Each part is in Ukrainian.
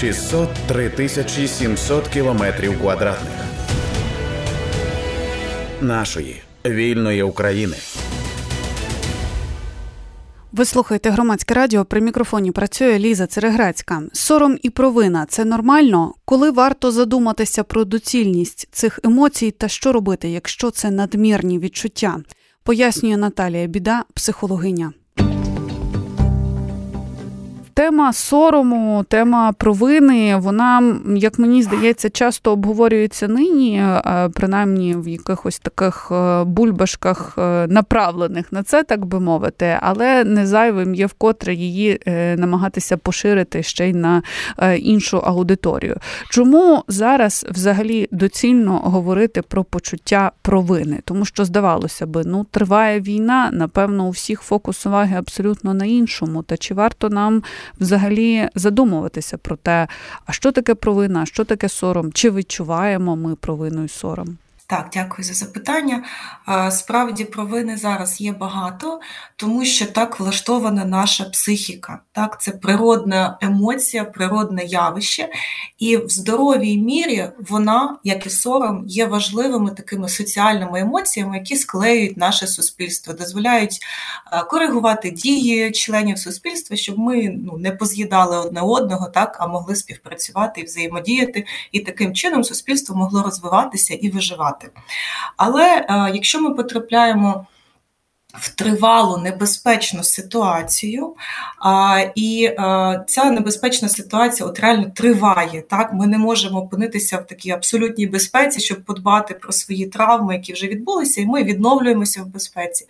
603 тисячі 700 кілометрів квадратних нашої вільної України. Ви слухаєте громадське радіо. При мікрофоні працює Ліза Цереграцька. Сором і провина це нормально, коли варто задуматися про доцільність цих емоцій та що робити, якщо це надмірні відчуття, пояснює Наталія Біда, психологиня. Тема сорому, тема провини, вона, як мені здається, часто обговорюється нині, е, принаймні в якихось таких е, бульбашках е, направлених на це, так би мовити, але не зайвим є вкотре її намагатися поширити ще й на іншу аудиторію. Чому зараз взагалі доцільно говорити про почуття провини? Тому що здавалося би, ну триває війна, напевно, у всіх фокус уваги абсолютно на іншому. Та чи варто нам? Взагалі задумуватися про те, а що таке провина, що таке сором, чи відчуваємо ми провину і сором. Так, дякую за запитання. Справді провини зараз є багато, тому що так влаштована наша психіка. Так, Це природна емоція, природне явище, і в здоровій мірі вона, як і сором, є важливими такими соціальними емоціями, які склеюють наше суспільство, дозволяють коригувати дії членів суспільства, щоб ми ну, не поз'їдали одне одного, так, а могли співпрацювати і взаємодіяти, і таким чином суспільство могло розвиватися і виживати працювати. Але е, якщо ми потрапляємо в тривалу небезпечну ситуацію, і е, ця небезпечна ситуація от реально триває. Так, Ми не можемо опинитися в такій абсолютній безпеці, щоб подбати про свої травми, які вже відбулися, і ми відновлюємося в безпеці.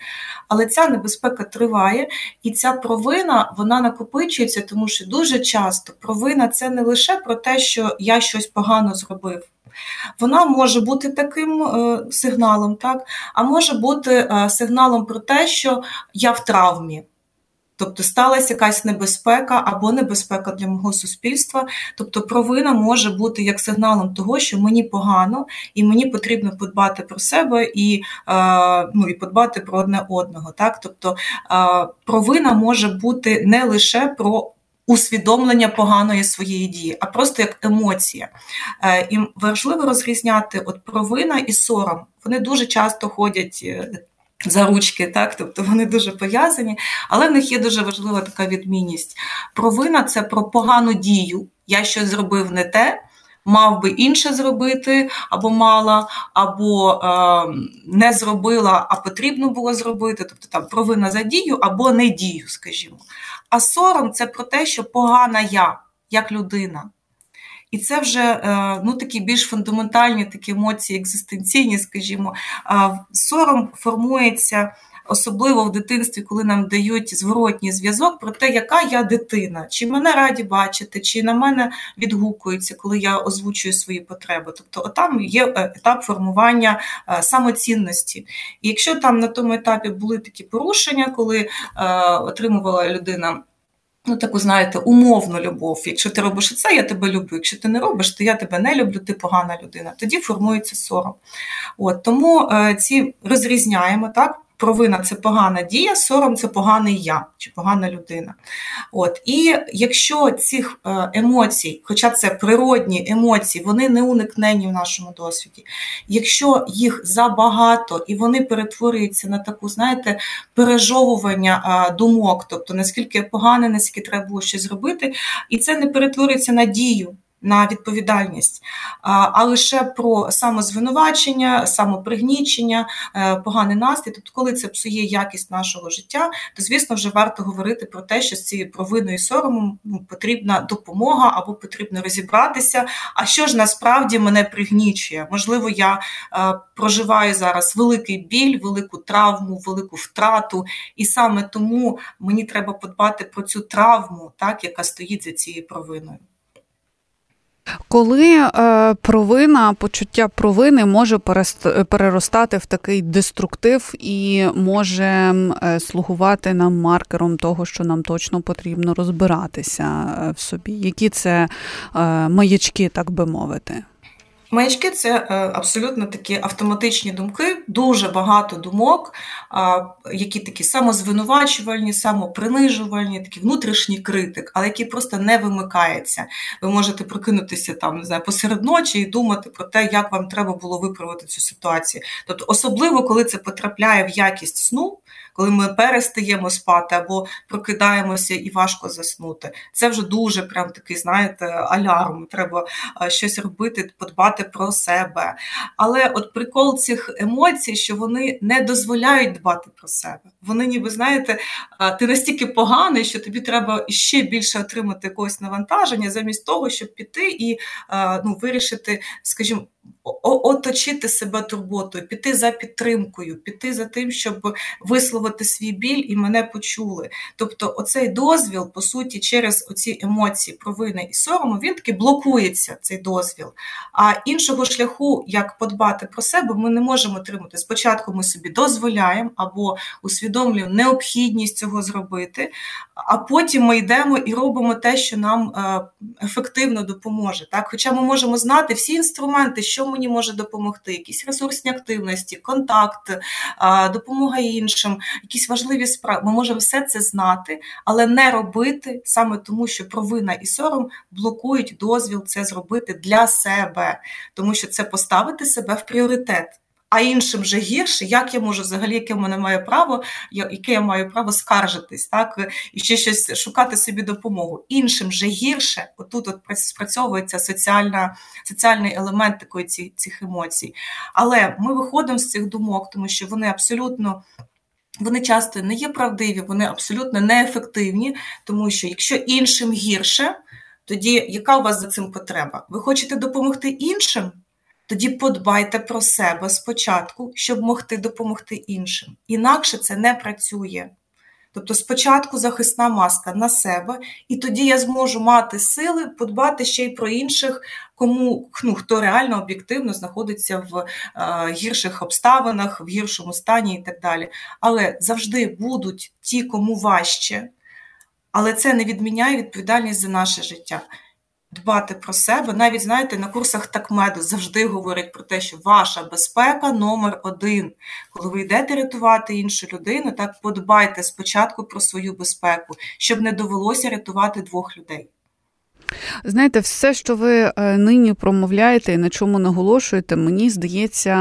Але ця небезпека триває, і ця провина вона накопичується, тому що дуже часто провина це не лише про те, що я щось погано зробив вона може бути таким е, сигналом, так? а може бути е, сигналом про те, що я в травмі. Тобто сталася якась небезпека або небезпека для мого суспільства. Тобто провина може бути як сигналом того, що мені погано, і мені потрібно подбати про себе і е, ну, і подбати про одне одного. Так? Тобто провина може бути не лише про усвідомлення поганої своєї дії, а просто як емоція. Е, і важливо розрізняти от провина і сором. Вони дуже часто ходять. Е, за ручки, так, тобто вони дуже пов'язані, але в них є дуже важлива така відмінність. Провина це про погану дію. Я щось зробив не те, мав би інше зробити, або мала, або е, не зробила, а потрібно було зробити. Тобто там провина за дію або не дію, скажімо. А сором це про те, що погана я, як людина. І це вже е, ну, такі більш фундаментальні такі емоції, екзистенційні, скажімо, сором формується особливо в дитинстві, коли нам дають зворотній зв'язок про те, яка я дитина, чи мене раді бачити, чи на мене відгукується, коли я озвучую свої потреби. Тобто, там є е, етап формування е, самоцінності. І якщо там на тому етапі були такі порушення, коли е, отримувала людина. Ну, таку, знаєте, умовну любов. Якщо ти робиш це, я тебе люблю. Якщо ти не робиш, то я тебе не люблю, ти погана людина. Тоді формується сором. От Тому е, ці розрізняємо так провина це погана дія, сором це поганий я чи погана людина. От. І якщо цих е, емоцій, хоча це природні емоції, вони не уникнені в нашому досвіді, якщо їх забагато і вони перетворюються на таку, знаєте, пережовування е, думок, тобто наскільки погане, наскільки треба було щось зробити, і це не перетворюється на дію на відповідальність, а лише про самозвинувачення, самопригнічення, е, поганий настрій. Тобто, коли це псує якість нашого життя, то звісно вже варто говорити про те, що з цією провиною і соромом ну, потрібна допомога або потрібно розібратися. А що ж насправді мене пригнічує? Можливо, я е, проживаю зараз великий біль, велику травму, велику втрату, і саме тому мені треба подбати про цю травму, так яка стоїть за цією провиною. Коли е, провина, почуття провини може переростати в такий деструктив і може е, слугувати нам маркером того, що нам точно потрібно розбиратися е, в собі, які це маячки, так би мовити. Маячки це е, абсолютно такі автоматичні думки, дуже багато думок, які такі самозвинувачувальні, самопринижувальні, такі внутрішній критик, але які просто не вимикаються. Ви можете прокинутися там не знаю, посеред ночі і думати про те, як вам треба було виправити цю ситуацію. Тобто, особливо коли це потрапляє в якість сну коли ми перестаємо спати або прокидаємося і важко заснути. Це вже дуже прям такий, знаєте, алярм. Треба щось робити, подбати про себе. Але от прикол цих емоцій, що вони не дозволяють дбати про себе. Вони, ніби знаєте, ти настільки поганий, що тобі треба ще більше отримати якогось навантаження, замість того, щоб піти і ну, вирішити, скажімо оточити себе турботою, піти за підтримкою, піти за тим, щоб висловити свій біль і мене почули. Тобто, оцей дозвіл, по суті, через оці емоції провини і сорому, він таки блокується цей дозвіл. А іншого шляху, як подбати про себе, ми не можемо отримати. Спочатку ми собі дозволяємо або усвідомлюємо необхідність цього зробити, а потім ми йдемо і робимо те, що нам е, ефективно допоможе. Так? Хоча ми можемо знати всі інструменти, що мені може допомогти, якісь ресурсні активності, контакт, допомога іншим, якісь важливі справи. Ми можемо все це знати, але не робити саме тому, що провина і сором блокують дозвіл це зробити для себе, тому що це поставити себе в пріоритет а іншим вже гірше, як я можу взагалі, яке в мене має право, яке я маю право скаржитись, так і ще щось шукати собі допомогу. Іншим вже гірше, отут от спрацьовується соціальна, соціальний елемент такої ці, цих емоцій. Але ми виходимо з цих думок, тому що вони абсолютно. Вони часто не є правдиві, вони абсолютно неефективні, тому що якщо іншим гірше, тоді яка у вас за цим потреба? Ви хочете допомогти іншим? Тоді подбайте про себе спочатку, щоб могти допомогти іншим. Інакше це не працює. Тобто, спочатку захисна маска на себе, і тоді я зможу мати сили подбати ще й про інших, кому ну, хто реально об'єктивно знаходиться в е, гірших обставинах, в гіршому стані і так далі. Але завжди будуть ті, кому важче, але це не відміняє відповідальність за наше життя дбати про себе. Навіть знаєте, на курсах такмеду завжди говорять про те, що ваша безпека номер один. Коли ви йдете рятувати іншу людину, так подбайте спочатку про свою безпеку, щоб не довелося рятувати двох людей. Знаєте, все, що ви е, нині промовляєте і на чому наголошуєте, мені здається,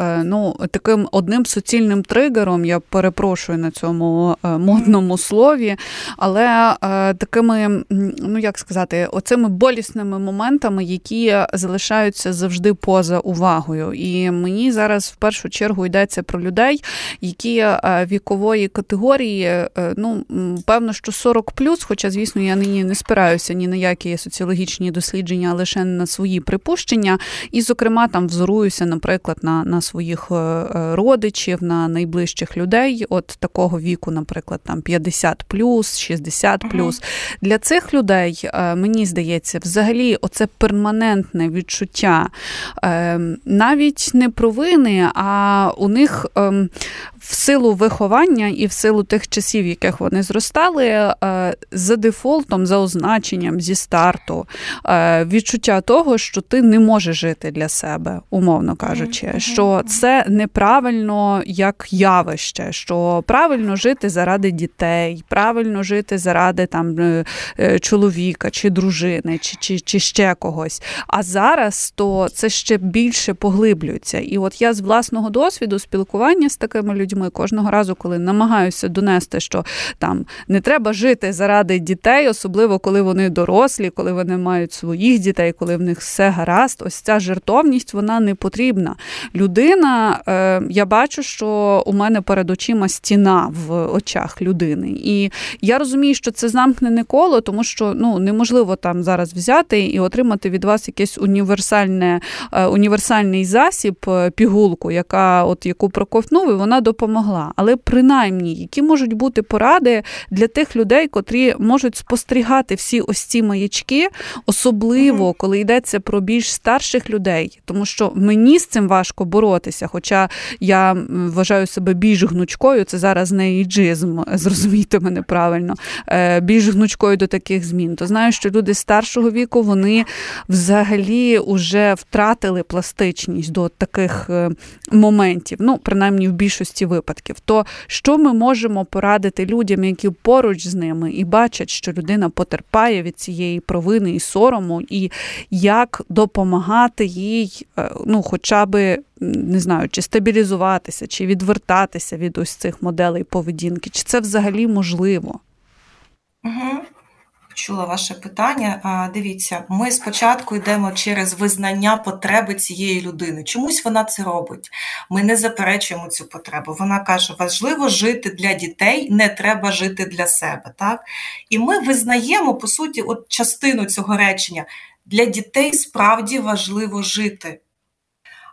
е, ну таким одним суцільним тригером, я перепрошую на цьому е, модному слові, але такими, ну як сказати, оцими болісними моментами, які залишаються завжди поза увагою. І мені зараз в першу чергу йдеться про людей, які вікової категорії, ну певно, що 40 хоча, звісно, я нині не спираюся ні на які є соціологічні дослідження лише на свої припущення, і, зокрема, там взоруюся, наприклад, на на своїх е, е, родичів, на найближчих людей, от такого віку, наприклад, там 50 плюс, 60 плюс. Для цих людей е, мені здається, взагалі, оце перманентне відчуття навіть не провини, а у них ем, в силу виховання і в силу тих часів, в яких вони зростали, е, за дефолтом, за означенням зі старту, е, відчуття того, що ти не можеш жити для себе, умовно кажучи, що це неправильно як явище, що правильно жити заради дітей, правильно жити заради там е, чоловіка чи дружини, чи, чи, чи ще когось. А зараз то це ще більше поглиблюється. І от я з власного досвіду спілкування з такими людьми людьми кожного разу, коли намагаюся донести, що там не треба жити заради дітей, особливо коли вони дорослі, коли вони мають своїх дітей, коли в них все гаразд. Ось ця жертовність вона не потрібна. Людина, е, я бачу, що у мене перед очима стіна в очах людини. І я розумію, що це замкнене коло, тому що ну неможливо там зараз взяти і отримати від вас якесь універсальне, е, універсальний засіб, е, пігулку, яка от яку проковтнув, і вона допомагає допомогла. Але принаймні, які можуть бути поради для тих людей, котрі можуть спостерігати всі ось ці маячки, особливо коли йдеться про більш старших людей, тому що мені з цим важко боротися. Хоча я вважаю себе більш гнучкою, це зараз не іджизм, зрозумійте мене правильно, е, більш гнучкою до таких змін. То знаю, що люди старшого віку вони взагалі вже втратили пластичність до таких е, моментів, ну принаймні в більшості випадків. То що ми можемо порадити людям, які поруч з ними і бачать, що людина потерпає від цієї провини і сорому, і як допомагати їй, е, ну, хоча би не знаю, чи стабілізуватися, чи відвертатися від ось цих моделей поведінки, чи це взагалі можливо? Угу. Почула ваше питання. Дивіться, ми спочатку йдемо через визнання потреби цієї людини. Чомусь вона це робить. Ми не заперечуємо цю потребу. Вона каже, важливо жити для дітей, не треба жити для себе. Так? І ми визнаємо, по суті, от частину цього речення. Для дітей справді важливо жити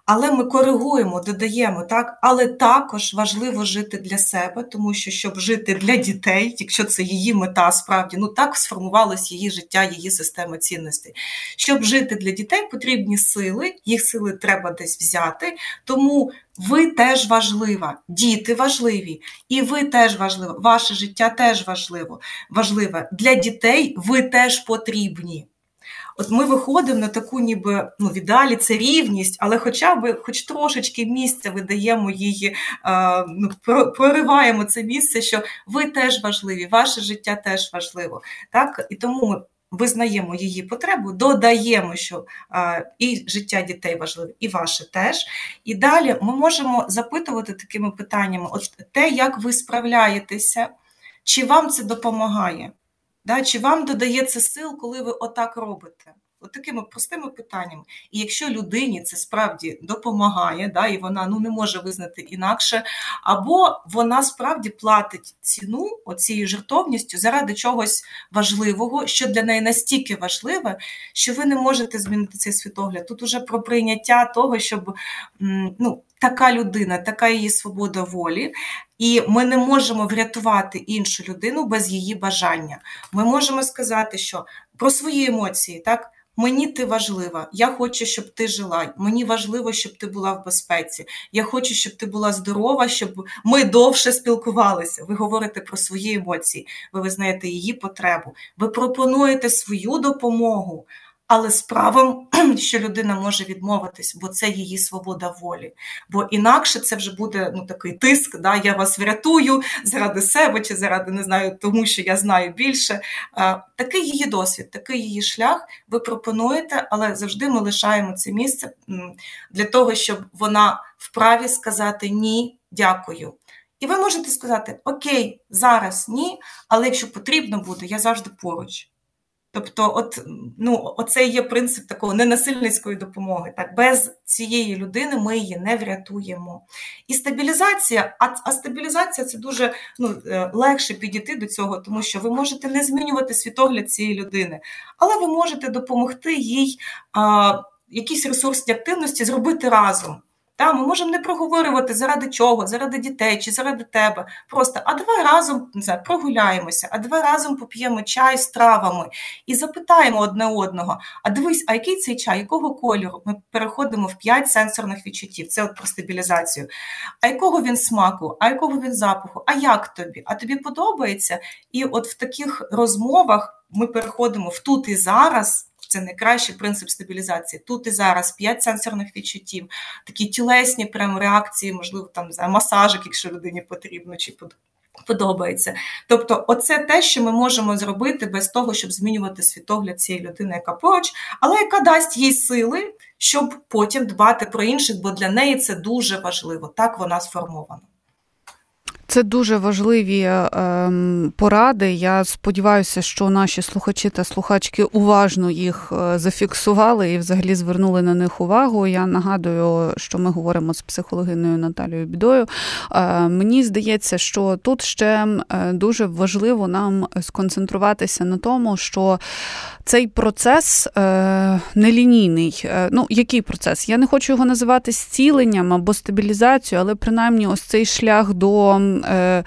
але ми коригуємо, додаємо так, але також важливо жити для себе, тому що щоб жити для дітей, якщо це її мета, справді ну так сформувалось її життя, її система цінностей. Щоб жити для дітей, потрібні сили, їх сили треба десь взяти. Тому ви теж важлива, діти важливі, і ви теж важливі, ваше життя теж важливо, важливе. Для дітей ви теж потрібні. От ми виходимо на таку, ніби ну, в ідеалі це рівність, але хоча б хоч трошечки місця видаємо її, е, ну, прориваємо це місце, що ви теж важливі, ваше життя теж важливо. Так? І тому ми. Визнаємо її потребу, додаємо, що е, і життя дітей важливе, і ваше теж. І далі ми можемо запитувати такими питаннями: от те, як ви справляєтеся, чи вам це допомагає? Да? Чи вам додається сил, коли ви отак робите? От такими простими питаннями. І якщо людині це справді допомагає, да, і вона ну, не може визнати інакше, або вона справді платить ціну оцією жертовністю заради чогось важливого, що для неї настільки важливе, що ви не можете змінити цей світогляд. Тут уже про прийняття того, щоб ну, така людина, така її свобода волі, і ми не можемо врятувати іншу людину без її бажання. Ми можемо сказати, що про свої емоції, так. Мені ти важлива, я хочу, щоб ти жила. Мені важливо, щоб ти була в безпеці. Я хочу, щоб ти була здорова, щоб ми довше спілкувалися. Ви говорите про свої емоції, ви визнаєте її потребу. Ви пропонуєте свою допомогу але з правом, що людина може відмовитись, бо це її свобода волі. Бо інакше це вже буде ну, такий тиск, да, я вас врятую заради себе чи заради не знаю, тому що я знаю більше. Такий її досвід, такий її шлях ви пропонуєте, але завжди ми лишаємо це місце для того, щоб вона вправі сказати ні, дякую. І ви можете сказати: Окей, зараз ні, але якщо потрібно буде, я завжди поруч. Тобто, от ну, оце є принцип такого ненасильницької допомоги. Так, Без цієї людини ми її не врятуємо. І стабілізація, а а стабілізація це дуже ну, е, легше підійти до цього, тому що ви можете не змінювати світогляд цієї людини, але ви можете допомогти їй а, якісь ресурсні активності зробити разом. Та, Ми можемо не проговорювати заради чого, заради дітей чи заради тебе. Просто а давай разом не знаю, прогуляємося, а давай разом поп'ємо чай з травами і запитаємо одне одного: а дивись, а який цей чай, якого кольору? Ми переходимо в п'ять сенсорних відчуттів. Це от про стабілізацію. А якого він смаку, а якого він запаху? А як тобі? А тобі подобається? І от в таких розмовах ми переходимо в тут і зараз. Це найкращий принцип стабілізації. Тут і зараз п'ять сенсорних відчуттів, такі тілесні прям реакції, можливо, там за масажик, якщо людині потрібно, чи подобається. Тобто, оце те, що ми можемо зробити без того, щоб змінювати світогляд цієї людини, яка поруч, але яка дасть їй сили, щоб потім дбати про інших, бо для неї це дуже важливо. Так вона сформована. Це дуже важливі ем, поради. Я сподіваюся, що наші слухачі та слухачки уважно їх е, зафіксували і взагалі звернули на них увагу. Я нагадую, що ми говоримо з психологиною Наталією Бідою. Е, мені здається, що тут ще е, дуже важливо нам сконцентруватися на тому, що цей процес нелінійний. Ну, який процес? Я не хочу його називати зціленням або стабілізацією, але принаймні ось цей шлях до. Е,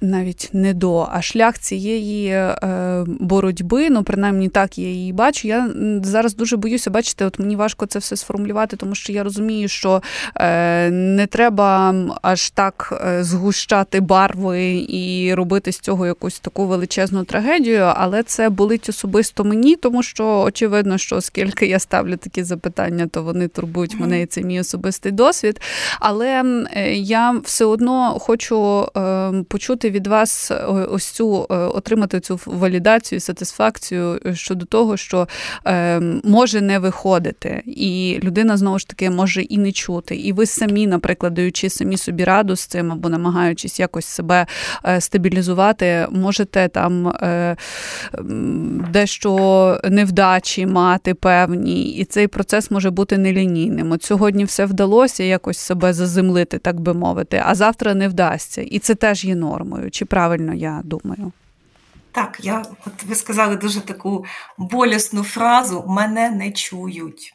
навіть не до, а шлях цієї е, боротьби, ну принаймні так я її бачу. Я зараз дуже боюся бачити, от мені важко це все сформулювати, тому що я розумію, що е, не треба аж так е, згущати барви і робити з цього якусь таку величезну трагедію, але це болить особисто мені, тому що очевидно, що оскільки я ставлю такі запитання, то вони турбують мене, і це мій особистий досвід. Але я все одно хочу е, почути почути від вас е, ось цю е, отримати цю валідацію, сатисфакцію е, щодо того, що може не виходити, і людина знову ж таки може і не чути. І ви самі, наприклад, даючи самі собі раду з цим або намагаючись якось себе стабілізувати, можете там дещо невдачі мати певні, і цей процес може бути нелінійним. От сьогодні все вдалося якось себе заземлити, так би мовити, а завтра не вдасться. І це теж є норм нормою. Чи правильно я думаю? Так, я от ви сказали дуже таку болісну фразу мене не чують.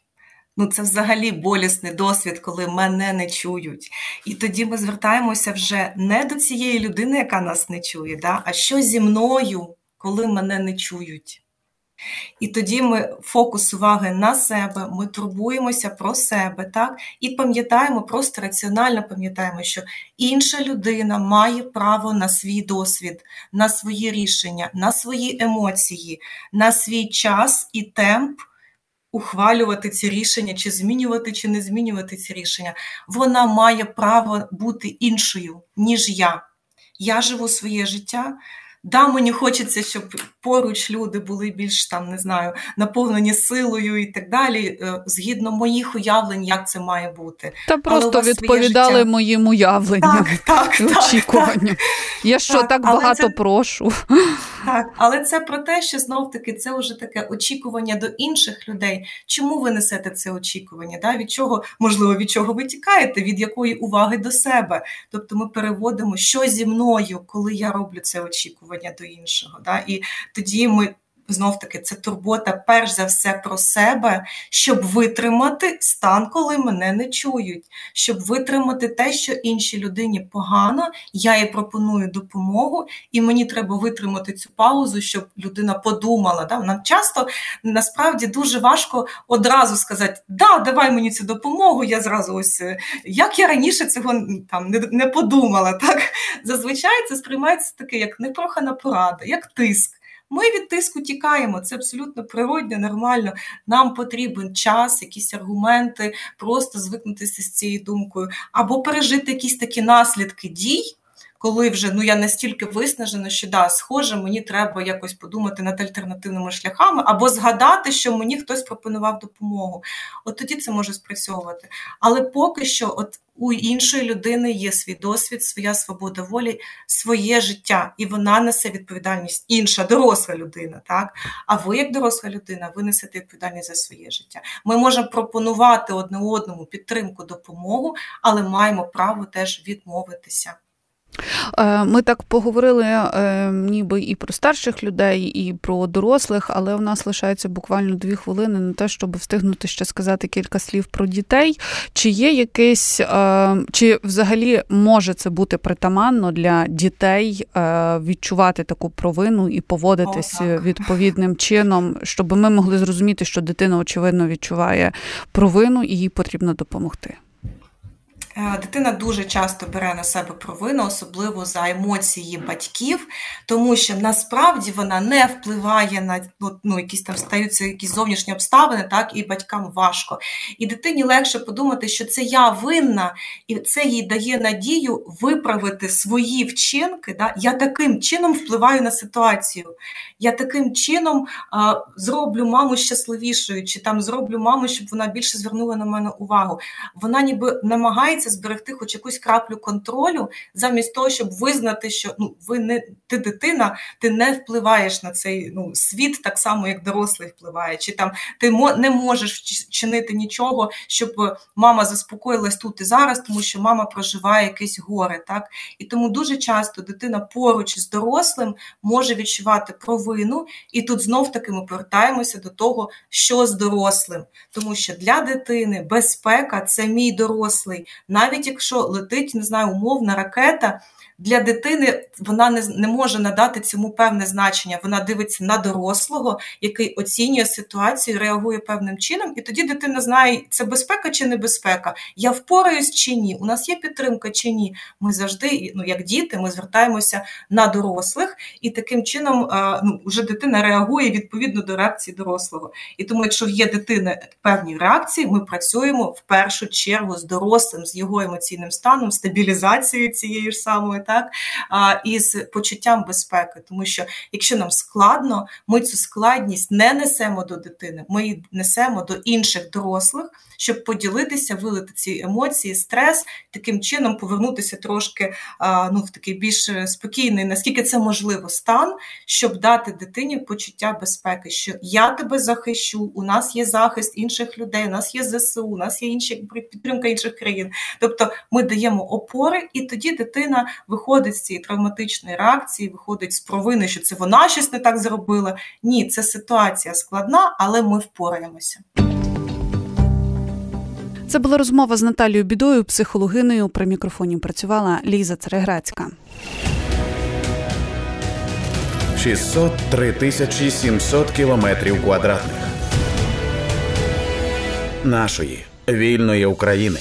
Ну, це взагалі болісний досвід, коли мене не чують. І тоді ми звертаємося вже не до цієї людини, яка нас не чує, да? а що зі мною, коли мене не чують. І тоді ми фокус уваги на себе, ми турбуємося про себе, так? І пам'ятаємо, просто раціонально пам'ятаємо, що інша людина має право на свій досвід, на свої рішення, на свої емоції, на свій час і темп. Ухвалювати ці рішення, чи змінювати, чи не змінювати ці рішення. Вона має право бути іншою, ніж я. Я живу своє життя, Да, мені хочеться, щоб поруч люди були більш там, не знаю, наповнені силою і так далі, е, згідно моїх уявлень, як це має бути. Та просто відповідали життя... моїм уявленням, так, так, очікуванням. Так, Я що так, так багато це... прошу. Так, але це про те, що знов таки це вже таке очікування до інших людей. Чому ви несете це очікування? Да? Від чого, можливо, від чого ви тікаєте, від якої уваги до себе? Тобто ми переводимо, що зі мною, коли я роблю це очікування до іншого. Да? І тоді ми знов таки це турбота, перш за все, про себе, щоб витримати стан, коли мене не чують, щоб витримати те, що іншій людині погано, я їй пропоную допомогу, і мені треба витримати цю паузу, щоб людина подумала. Да? Нам часто насправді дуже важко одразу сказати: Да, давай мені цю допомогу. Я зразу ось е, як я раніше цього там не, не подумала. Так зазвичай це сприймається таке, як непрохана порада, як тиск. Ми від тиску тікаємо, це абсолютно природне, нормально. Нам потрібен час, якісь аргументи, просто звикнутися з цією думкою, або пережити якісь такі наслідки дій. Коли вже ну я настільки виснажена, що да, схоже, мені треба якось подумати над альтернативними шляхами, або згадати, що мені хтось пропонував допомогу. От тоді це може спрацьовувати. Але поки що, от у іншої людини є свій досвід, своя свобода волі, своє життя, і вона несе відповідальність інша, доросла людина. Так? А ви, як доросла людина, ви несете відповідальність за своє життя. Ми можемо пропонувати одне одному підтримку, допомогу, але маємо право теж відмовитися. Е, ми так поговорили е, ніби і про старших людей, і про дорослих, але у нас лишається буквально дві хвилини на те, щоб встигнути ще сказати кілька слів про дітей. Чи є якийсь, е, чи взагалі може це бути притаманно для дітей відчувати таку провину і поводитись О, відповідним чином, щоб ми могли зрозуміти, що дитина очевидно відчуває провину і їй потрібно допомогти? Е, дитина дуже часто бере на себе провину, особливо за емоції батьків, тому що насправді вона не впливає на ну, якісь там стаються якісь зовнішні обставини, так і батькам важко. І дитині легше подумати, що це я винна, і це їй дає надію виправити свої вчинки. Да? Я таким чином впливаю на ситуацію. Я таким чином а, зроблю маму щасливішою, чи там зроблю маму, щоб вона більше звернула на мене увагу. Вона ніби намагається намагається зберегти хоч якусь краплю контролю, замість того, щоб визнати, що ну ви не ти дитина, ти не впливаєш на цей ну світ так само, як дорослий впливає, чи там ти не можеш чинити нічого, щоб мама заспокоїлась тут і зараз, тому що мама проживає якесь горе, так? І тому дуже часто дитина поруч з дорослим може відчувати провину, і тут знов таки ми повертаємося до того, що з дорослим, тому що для дитини безпека це мій дорослий, навіть якщо летить, не знаю, умовна ракета для дитини вона не не може надати цьому певне значення. Вона дивиться на дорослого, який оцінює ситуацію, реагує певним чином, і тоді дитина знає, це безпека чи небезпека. Я впораюсь чи ні. У нас є підтримка чи ні. Ми завжди, ну як діти, ми звертаємося на дорослих, і таким чином ну, вже дитина реагує відповідно до реакції дорослого. І тому, якщо є дитина певні реакції, ми працюємо в першу чергу з дорослим, з його емоційним станом, стабілізацією цієї ж самої так із почуттям безпеки, тому що якщо нам складно, ми цю складність не несемо до дитини, ми її несемо до інших дорослих, щоб поділитися, вилити ці емоції, стрес, таким чином повернутися трошки ну, в такий більш спокійний, наскільки це можливо, стан, щоб дати дитині почуття безпеки, що я тебе захищу, у нас є захист інших людей, у нас є ЗСУ, у нас є інші підтримка інших країн. Тобто ми даємо опори, і тоді дитина виходить з цієї травматичної реакції, виходить з провини, що це вона щось не так зробила. Ні, це ситуація складна, але ми впораємося. Це була розмова з Наталією Бідою, психологиною. При мікрофоні працювала Ліза Цереграцька. 603 тисячі 700 кілометрів квадратних нашої вільної України.